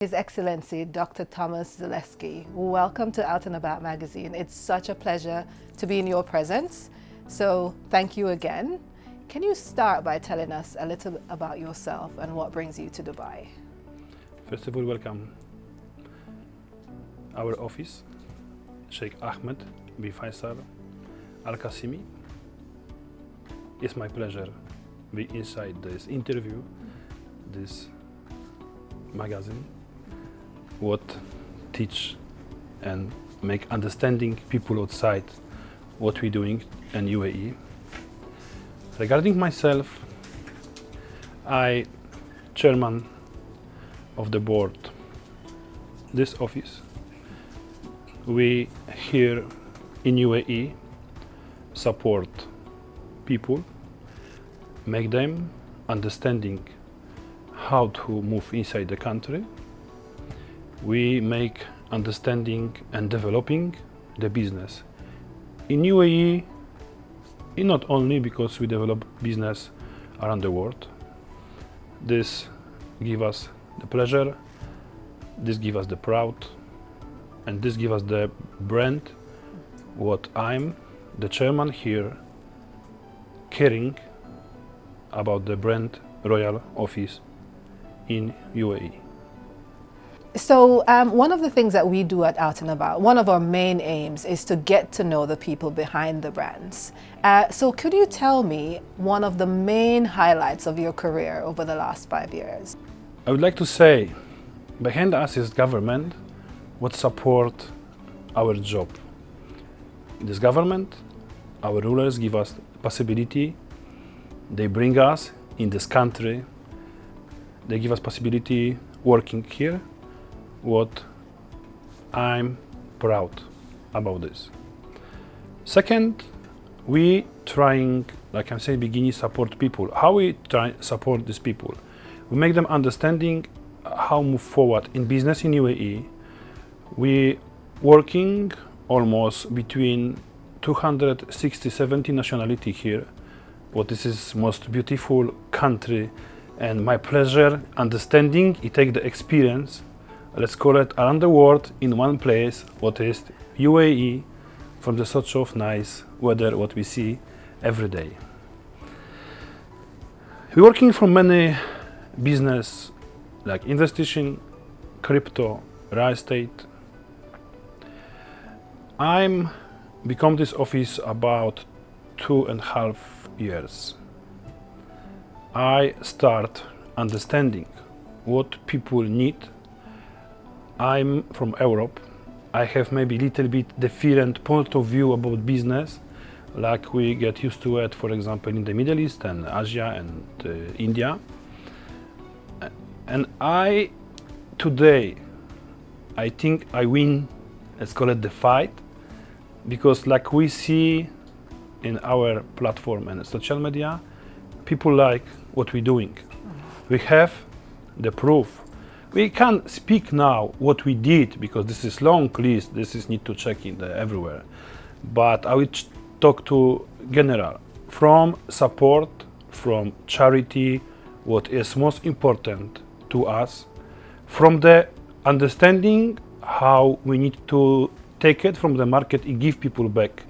His Excellency Dr. Thomas Zaleski, welcome to Out and About magazine. It's such a pleasure to be in your presence. So, thank you again. Can you start by telling us a little about yourself and what brings you to Dubai? First of all, welcome our office, Sheikh Ahmed bin Faisal Al Qasimi. It's my pleasure to be inside this interview, this magazine what teach and make understanding people outside what we're doing in UAE. Regarding myself, I chairman of the board this office. We here in UAE support people, make them understanding how to move inside the country we make understanding and developing the business. In UAE, not only because we develop business around the world, this give us the pleasure, this give us the proud, and this give us the brand what I'm the chairman here caring about the brand Royal Office in UAE. So, um, one of the things that we do at Out and About, one of our main aims is to get to know the people behind the brands. Uh, so, could you tell me one of the main highlights of your career over the last five years? I would like to say, behind us is government what support our job. This government, our rulers give us possibility. They bring us in this country. They give us possibility working here what I'm proud about this. Second, we trying, like I'm saying, beginning support people. How we try support these people? We make them understanding how move forward in business in UAE. We working almost between 260, 70 nationality here. What this is most beautiful country and my pleasure understanding, it take the experience let's call it around the world in one place, what is UAE, from the such of nice weather what we see every day. We're working from many business like investing, crypto, real estate. I'm become this office about two and a half years. I start understanding what people need I'm from Europe. I have maybe a little bit different point of view about business, like we get used to it, for example, in the Middle East and Asia and uh, India. And I, today, I think I win, let's call it the fight, because like we see in our platform and social media, people like what we're doing. We have the proof we can't speak now what we did because this is long list. This is need to check in everywhere. But I will talk to general from support, from charity, what is most important to us, from the understanding how we need to take it from the market and give people back.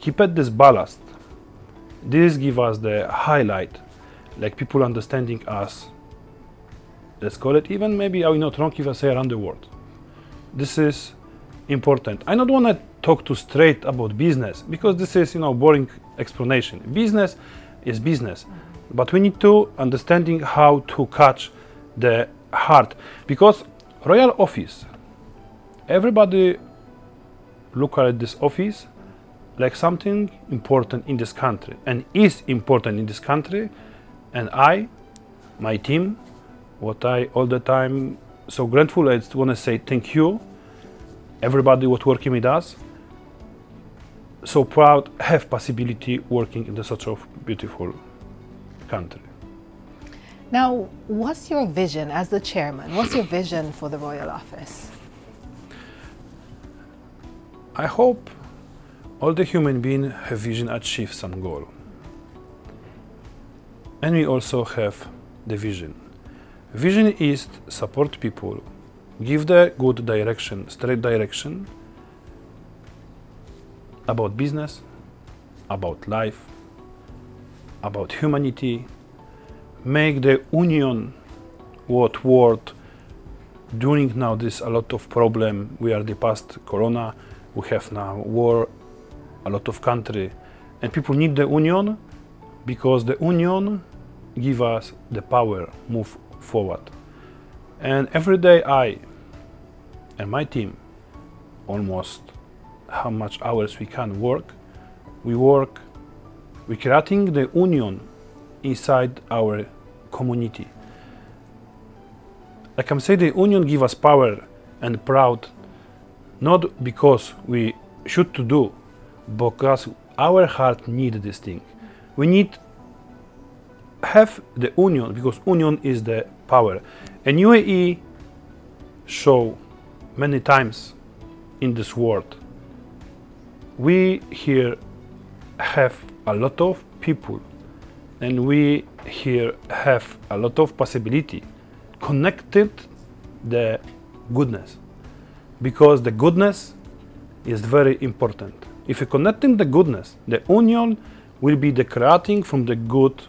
Keep it this ballast. This give us the highlight, like people understanding us let's call it even maybe I will not wrong if I say around the world. This is important. I don't want to talk too straight about business because this is you know boring explanation. Business is business, but we need to understanding how to catch the heart because royal office. Everybody look at this office like something important in this country and is important in this country and I, my team, what I all the time so grateful. I just want to say thank you, everybody what working with us. So proud have possibility working in the such of beautiful country. Now, what's your vision as the chairman? What's your vision for the royal office? I hope all the human beings have vision achieve some goal. And we also have the vision Vision is support people. Give the good direction, straight direction about business, about life, about humanity, make the union what word during now this a lot of problem we are the past corona. We have now war a lot of country. And people need the union because the union give us the power move forward. And every day i and my team almost how much hours we can work we work we creating the union inside our community. Like i'm saying the union give us power and proud not because we should to do because our heart need this thing. We need have the union because union is the power. And uae show many times in this world. We here have a lot of people and we here have a lot of possibility connected the goodness because the goodness is very important. If you connecting the goodness the union will be the creating from the good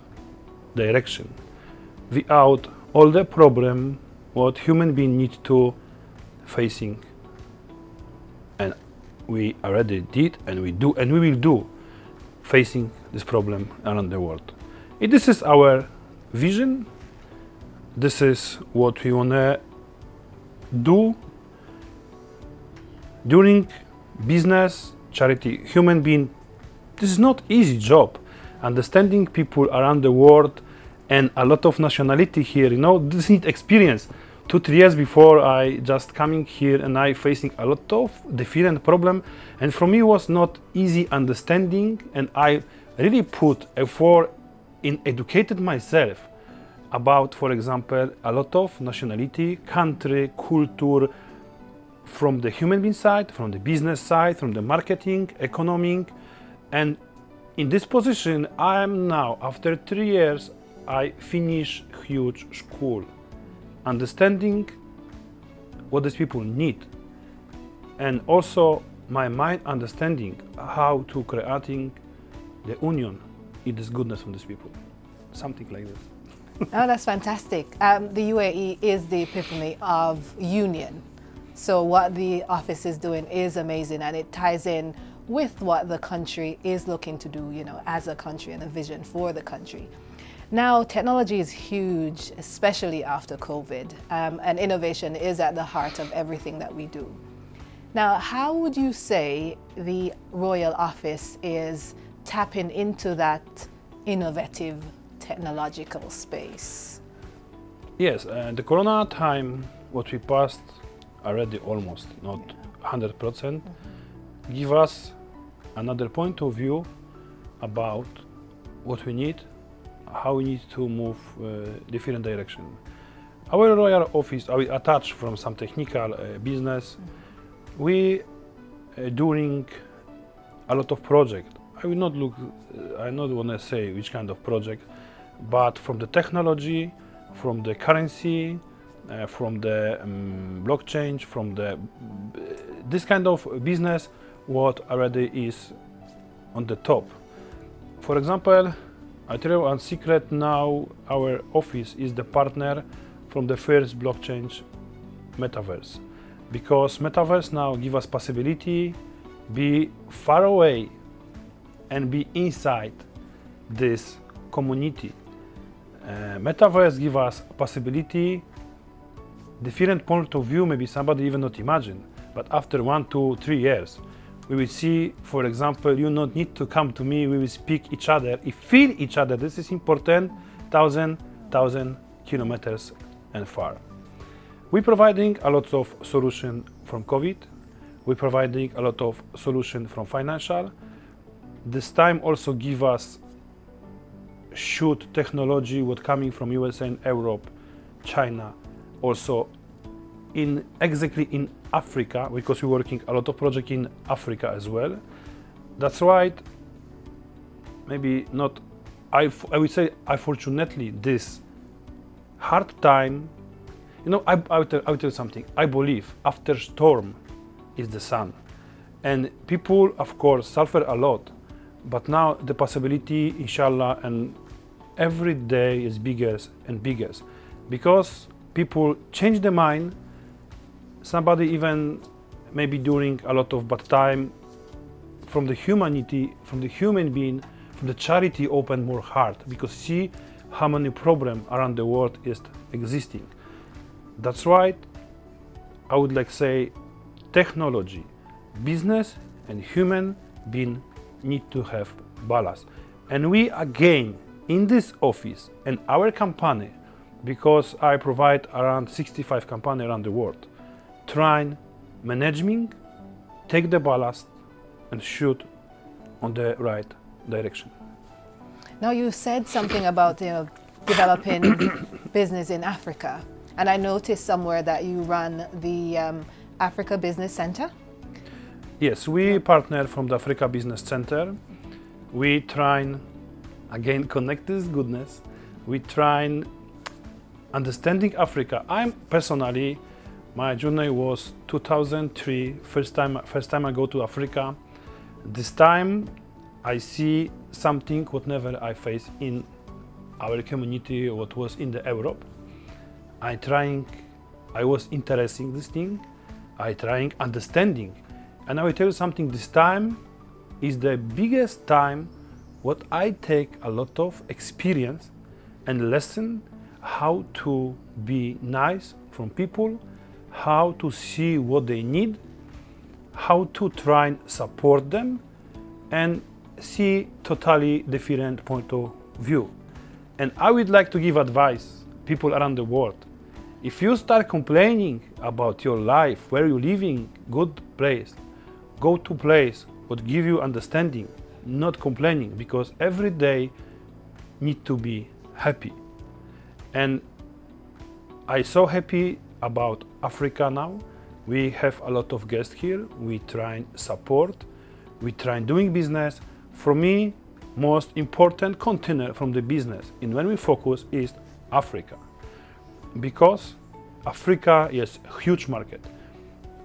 direction. Without all the problem what human being need to facing. And we already did and we do and we will do facing this problem around the world. This is our vision this is what we want to do during business charity human being. This is not easy job. Understanding people around the world and a lot of nationality here you know this need experience. Two three years before i just coming here and i facing a lot of different problem. And for me was not easy understanding. And i really put effort in educated myself about for example a lot of nationality country culture from the human being side from the business side from the marketing economic and in this position i am now after three years i finish huge school understanding what these people need and also my mind understanding how to creating the union in this goodness from these people something like this oh, that's fantastic. Um, the UAE is the epitome of union. So what the office is doing is amazing and it ties in with what the country is looking to do, you know, as a country and a vision for the country. Now, technology is huge, especially after COVID, um, and innovation is at the heart of everything that we do. Now, how would you say the Royal Office is tapping into that innovative technological space? Yes, uh, the Corona time, what we passed already almost, not 100%, percent give us another point of view about what we need, how we need to move uh, different direction. Our royal office, are attached from some technical uh, business, we uh, doing a lot of project. I will not look, uh, I not want to say which kind of project, but from the technology, from the currency, uh, from the um, blockchain, from the this kind of business, what already is on the top. For example, I tell you one secret now. Our office is the partner from the first blockchain metaverse because metaverse now give us possibility be far away and be inside this community uh, metaverse give us possibility different point of view maybe somebody even not imagine but after one two three years we will see for example you not need to come to me we will speak each other. We feel each other this is important thousand thousand kilometers and far. We providing a lot of solution from covid. We providing a lot of solution from financial. This time also give us shoot technology what coming from USA and Europe, China, also in exactly in Africa because we're working a lot of project in Africa as well. That's right. Maybe not. I, I would say unfortunately this hard time You know, I, I, will tell, I will tell you something. I believe after storm is the sun. And people, of course, suffer a lot. But now the possibility, inshallah, and every day is bigger and bigger. Because people change their mind. Somebody even maybe during a lot of bad time from the humanity, from the human being, from the charity open more heart because see how many problem around the world is existing. That's right. I would like say technology, business and human being need to have balance. And we again in this office and our company, because I provide around 65 companies around the world, trying managing, take the ballast and shoot on the right direction. Now you said something about you know developing business in Africa, and I noticed somewhere that you run the um, Africa Business Center. Yes, we partner from the Africa Business Center. We try and again connect this goodness. We try and understanding Africa. I'm personally my journey was 2003 first time first time I go to Africa. This time I see something whatever I face in our community what was in the Europe. I trying I was interesting this thing. I trying understanding and I will tell you something this time is the biggest time what I take a lot of experience and lesson how to be nice from people, how to see what they need, how to try and support them, and see totally different point of view. And I would like to give advice people around the world. If you start complaining about your life, where you living, good place, go to place what give you understanding, not complaining, because every day need to be happy. And I so happy about Africa now. We have a lot of guests here. We try and support. We try and doing business. For me, most important continent from the business and when we focus is Africa. Because Africa is a huge market.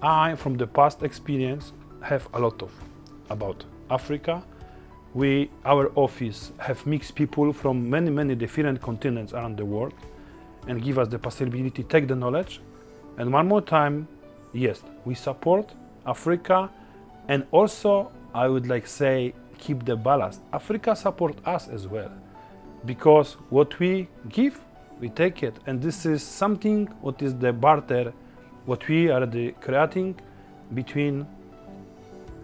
I, from the past experience, have a lot of about Africa. We, our office, have mixed people from many, many different continents around the world, and give us the possibility to take the knowledge. And one more time, yes, we support Africa, and also I would like say keep the balance. Africa support us as well, because what we give, we take it, and this is something what is the barter, what we are creating between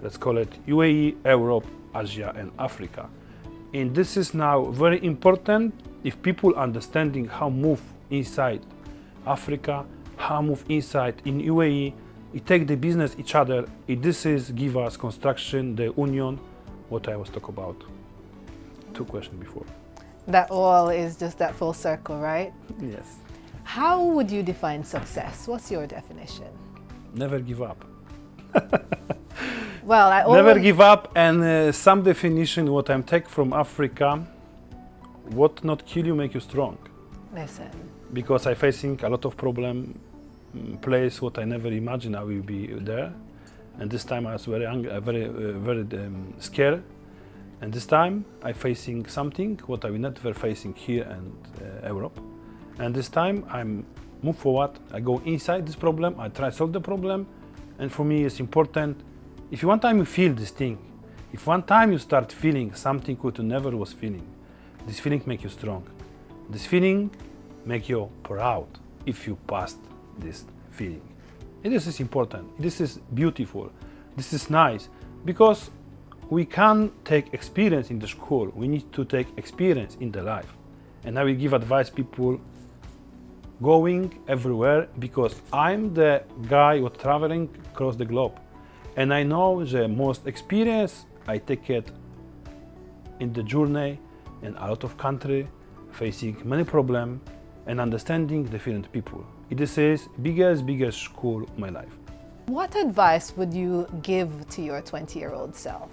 let's call it UAE, Europe, Asia, and Africa. And this is now very important if people understanding how move inside Africa, how move inside in UAE, it take the business each other. It, this is give us construction, the union, what I was talk about. Two questions before. That all is just that full circle, right? Yes. How would you define success? What's your definition? Never give up. Well, I Never give up, and uh, some definition what I'm take from Africa, what not kill you make you strong. Listen, Because I facing a lot of problem, mm, place what I never imagined I will be there, and this time I was very ang- uh, very uh, very um, scared, and this time I facing something what I will never facing here and uh, Europe, and this time I'm move forward. I go inside this problem. I try solve the problem, and for me it's important if one time you feel this thing, if one time you start feeling something what you never was feeling, this feeling make you strong. This feeling make you proud if you passed this feeling. And this is important. This is beautiful. This is nice because we can take experience in the school. We need to take experience in the life. And I will give advice people going everywhere because I'm the guy who traveling across the globe and I know the most experience I take it in the journey in lot of country facing many problem and understanding different people. This is biggest biggest school of my life. what advice would you give to your 20 year old self?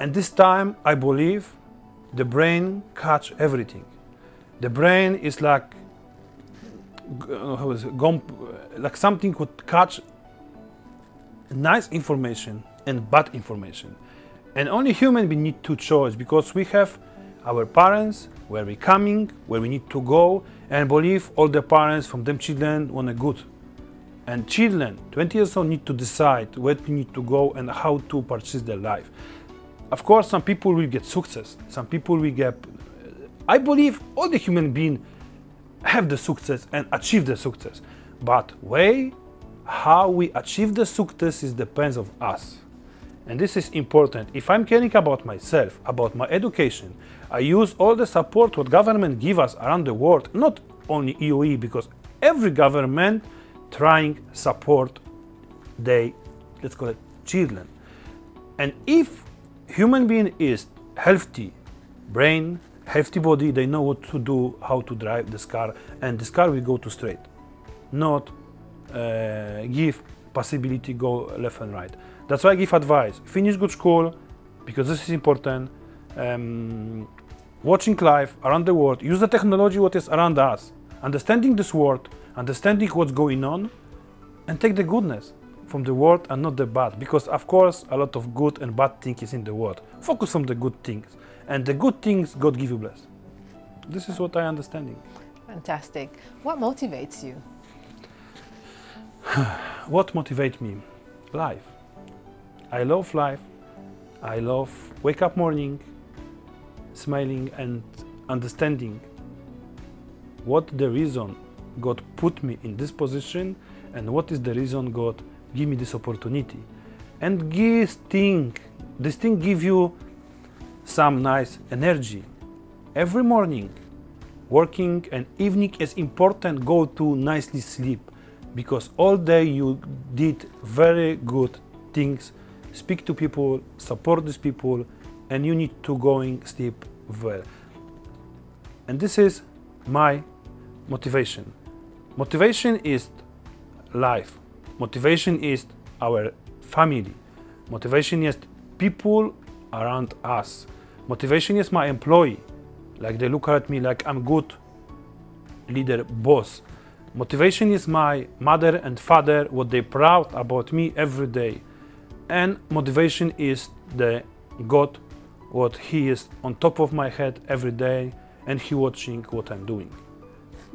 And this time I believe the brain catch everything. The brain is like uh, how is it, gom- like something would catch nice information and bad information. And only human we need to choose because we have our parents, where we're coming, where we need to go, and believe all the parents from them children want a good. And children, 20 years old, need to decide where to need to go and how to purchase their life. Of course, some people will get success. Some people will get. I believe all the human beings have the success and achieve the success. But way how we achieve the success is depends of us. And this is important. If I'm caring about myself, about my education, I use all the support what government give us around the world, not only UAE, because every government trying support they let's call it children. And if human being is healthy brain, healthy body, they know what to do, how to drive this car, and this car will go to straight, not uh, give possibility go left and right. That's why I give advice: finish good school, because this is important. Um, watching live around the world, use the technology what is around us, understanding this world, understanding what's going on, and take the goodness from the world and not the bad. Because of course, a lot of good and bad things is in the world. Focus on the good things, and the good things God give you bless. This is what I understanding. Fantastic. What motivates you? What motivates me? Life. I love life. I love wake up morning, smiling and understanding what the reason God put me in this position and what is the reason God give me this opportunity. And this thing, this thing give you some nice energy. Every morning, working and evening is important go to nicely sleep because all day you did very good things speak to people support these people and you need to going step well. And this is my motivation. Motivation is life. Motivation is our family. Motivation is people around us. Motivation is my employee. Like they look at me like i'm good leader boss. Motivation is my mother and father what they proud about me every day and motivation is the god what he is on top of my head every day and he watching what i'm doing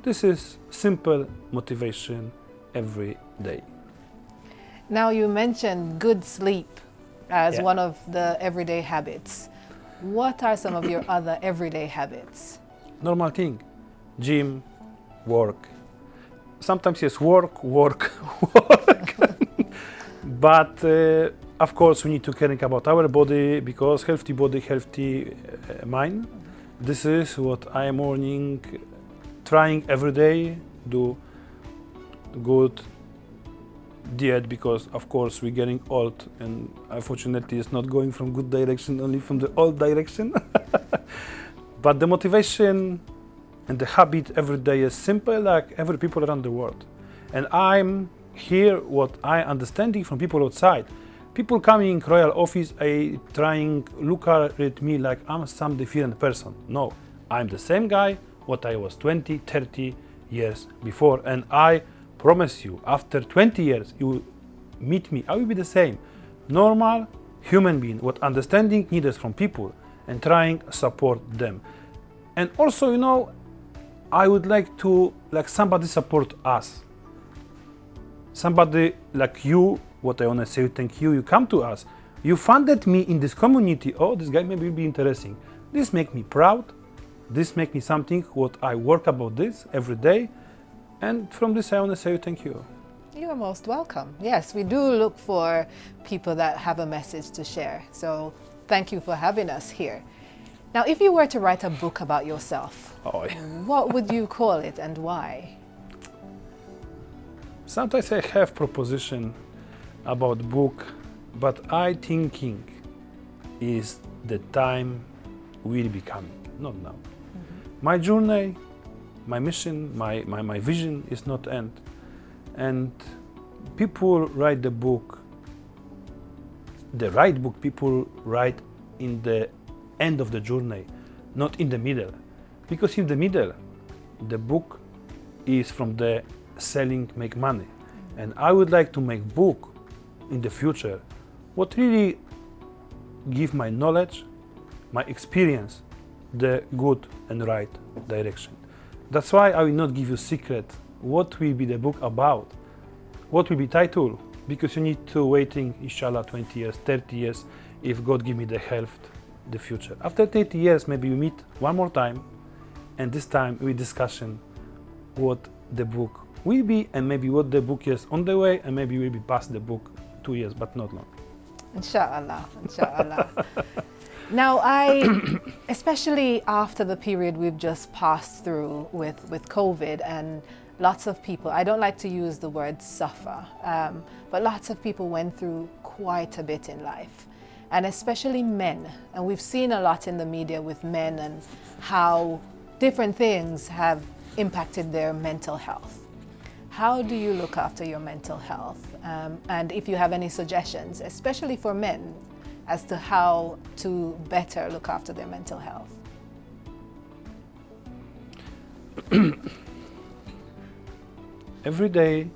this is simple motivation every day Now, you mentioned good sleep as Yeah. one of the everyday habits. What are some of your other everyday habits? normal thing gym work sometimes yes work work work but uh, of course we need to caring about our body because healthy body healthy uh, mind. This is what i am morning trying every day do good diet because of course we're getting old and unfortunately it's not going from good direction only from the old direction. But the motivation and the habit every day is simple like every people around the world. And i'm here what i understanding from people outside people coming in royal office a trying look at me like i'm some different person. No i'm the same guy what i was 20 30 years before and i promise you after 20 years you meet me. I will be the same. Normal human being what understanding needs from people and trying support them. And also you know i would like to like somebody support us. Somebody like you what i want to say thank you you come to us you funded me in this community oh this guy maybe will be interesting this make me proud this make me something what i work about this every day and from this i want to say thank you You are most welcome. Yes, we do look for people that have a message to share. So thank you for having us here. Now, if you were to write a book about yourself, oh what would you call it and why? sometimes i have proposition about book but i thinking is the time will be coming not now. Mm-hmm. My journey my mission my, my, my vision is not end. And people write the book the right book people write in the end of the journey not in the middle. Because in the middle the book is from the selling make money. Mm-hmm. And I would like to make book in the future what really give my knowledge, my experience, the good and right direction. That's why I will not give you secret what will be the book about, what will be title, because you need to waiting inshallah 20 years, 30 years, if God give me the health, the future. After 30 years, maybe we meet one more time, and this time we discussion what the book will be, and maybe what the book is on the way, and maybe we'll be past the book two years, but not long. Inshallah, inshallah. now, I, especially after the period we've just passed through with, with COVID and lots of people, I don't like to use the word suffer, um, but lots of people went through quite a bit in life, and especially men. And we've seen a lot in the media with men and how different things have impacted their mental health. How do you look after your mental health? Um, and if you have any suggestions, especially for men, as to how to better look after their mental health? Every day,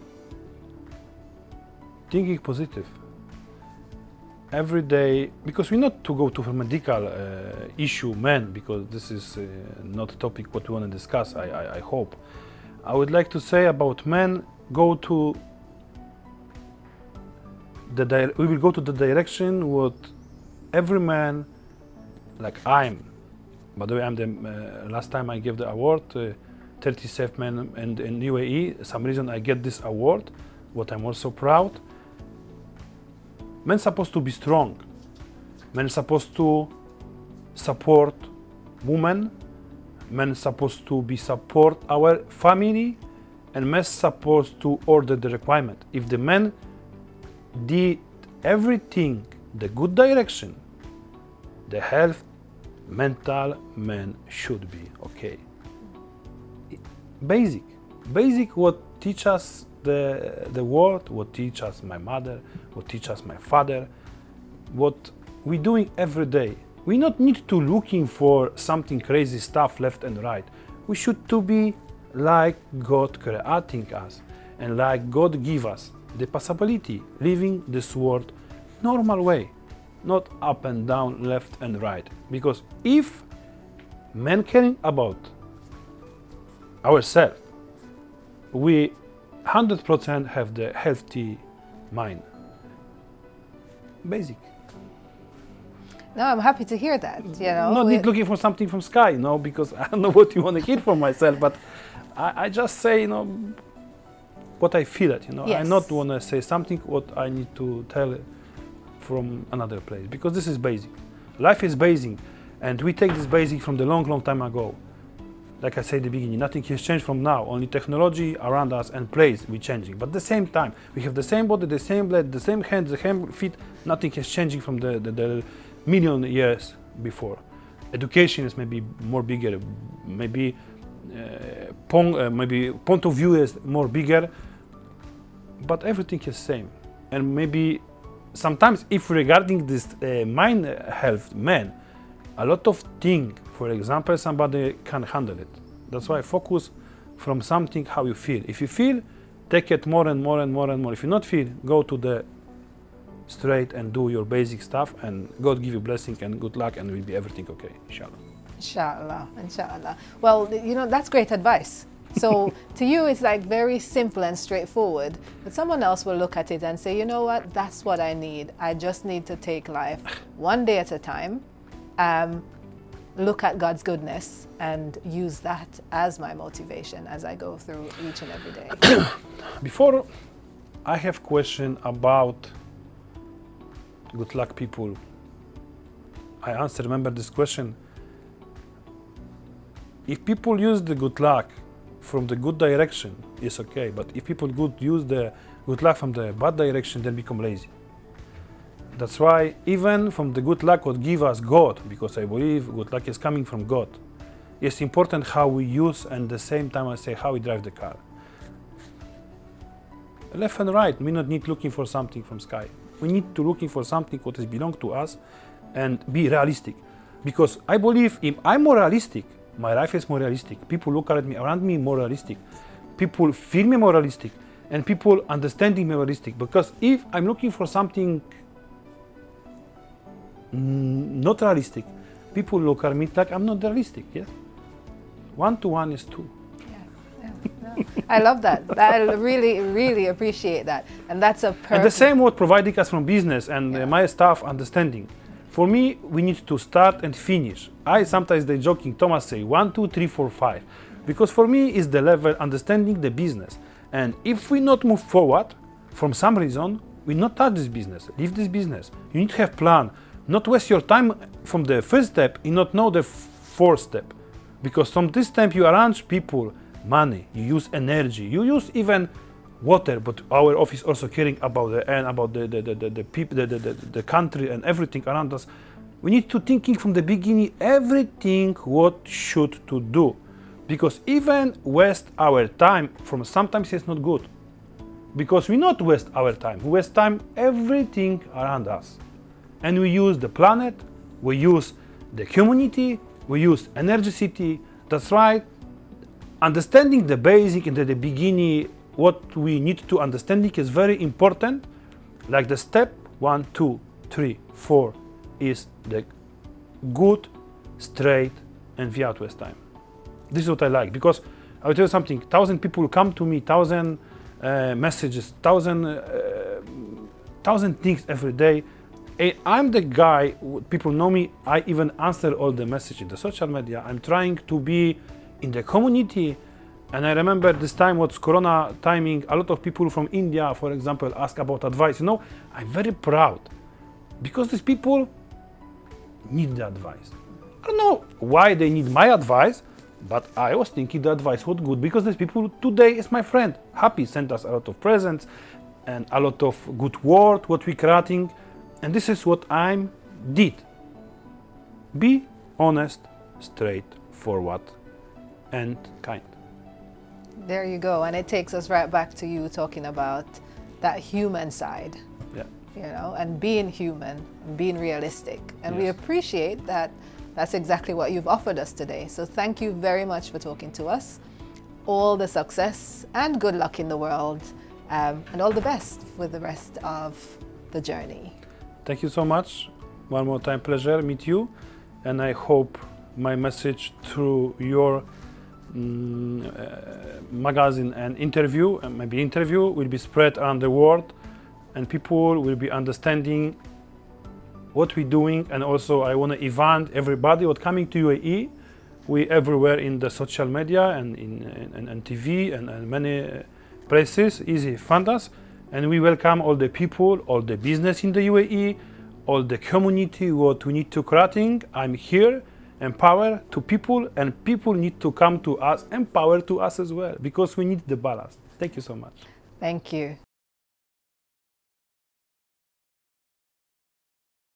thinking positive. Every day, because we not to go to a medical uh, issue, men, because this is uh, not a topic what we want to discuss. I, I, I hope. I would like to say about men go to the we will go to the direction what every man like I'm by the way I'm the uh, last time I gave the award uh, 37 men in, in UAE some reason I get this award what I'm also proud. Men supposed to be strong. Men supposed to support women men supposed to be support our family and men supposed to order the requirement. If the men did everything the good direction the health mental men should be okay. Basic. Basic what teach us the the world what teach us my mother what teach us my father what we doing every day we not need to looking for something crazy stuff left and right. We should to be like God creating us and like God give us the possibility living this world normal way, not up and down, left and right. Because if men caring about ourselves, we 100% have the healthy mind. Basic. No, I'm happy to hear that. You know, not need looking for something from sky, you know, because I don't know what you want to hear for myself, but I, I, just say, you know, what I feel it. You know, yes. I not want to say something what I need to tell from another place because this is basic. Life is basic, and we take this basic from the long, long time ago. Like I said at the beginning, nothing has changed from now. Only technology around us and place we changing. But at the same time, we have the same body, the same blood, the same hands, the same feet. Nothing has changing from the, the, the million years before. Education is maybe more bigger, maybe uh, point, uh, maybe point of view is more bigger, but everything is same. And maybe sometimes if regarding this uh, mind health, man, a lot of thing, for example, somebody can handle it. That's why focus from something how you feel. If you feel, take it more and more and more and more. If you not feel, go to the straight and do your basic stuff and God give you blessing and good luck and will be everything okay, inshallah. Inshallah, inshallah. Well, you know, that's great advice. So to you, it's like very simple and straightforward. But someone else will look at it and say, you know what, that's what I need. I just need to take life one day at a time, um, look at God's goodness, and use that as my motivation as I go through each and every day. Before I have question about good luck people. I answer remember this question. If people use the good luck from the good direction it's okay but if people good use the good luck from the bad direction then become lazy. That's why even from the good luck what give us god because i believe good luck is coming from god. It's important how we use and the same time i say how we drive the car left and right we not need looking for something from sky we need to looking for something what is belong to us and be realistic. Because I believe if I'm more realistic, my life is more realistic. People look at me around me more realistic. people feel me more realistic and people understanding me realistic. Because if I'm looking for something not realistic, people look at me like I'm not realistic. Yes, one to one is two. I love that. I really, really appreciate that, and that's a perfect. And the same what providing us from business and uh, Yeah. my staff understanding. For me, we need to start and finish. I sometimes they joking, Thomas say one, two, three, four, five, because for me is the level understanding the business. And if we not move forward, from some reason, we not touch this business, leave this business. You need to have plan, not waste your time from the first step and not know the fourth step, because from this step you arrange people, money, you use energy, you use even water, but our office also caring about the about the the, the, the, the people, the, the, the, the country and everything around us. We need to thinking from the beginning everything what should to do, because even waste our time from sometimes it's not good, because we not waste our time, we waste time everything around us, and we use the planet, we use the community, we use energy city. That's right understanding the basic and the, the beginning what we need to understanding is very important. Like the step one two three four is the good straight and waste time. This is what i like because i will tell you something. Thousand people come to me thousand uh, messages thousand uh, thousand things every day. I'm the guy people know me i even answer all the messages in the social media. I'm trying to be in the community. And i remember this time what's corona timing. A lot of people from india for example ask about advice you know. I'm very proud because these people need the advice. I don't know why they need my advice but i was thinking the advice was good because these people today is my friend. Happy sent us a lot of presents and a lot of good word what we creating and this is what i'm did. Be honest straightforward and kind There you go, and it takes us right back to you talking about that human side. yeah you know, and being human and being realistic. And we appreciate that that's exactly what you've offered us today. So thank you very much for talking to us. All the success and good luck in the world, um, and all the best with the rest of the journey. Thank you so much. One more time, pleasure meet you, and I hope my message through your Mm, uh, magazine and interview, and maybe interview, will be spread around the world, and people will be understanding what we're doing. And also, I want to invite everybody what coming to UAE. We everywhere in the social media and in and, and TV and, and many uh, places. Easy find us, and we welcome all the people, all the business in the UAE, all the community. What we need to creating. I'm here, empower to people, and people need to come to us, empower to us as well, because we need the balance. Thank you so much. Thank you.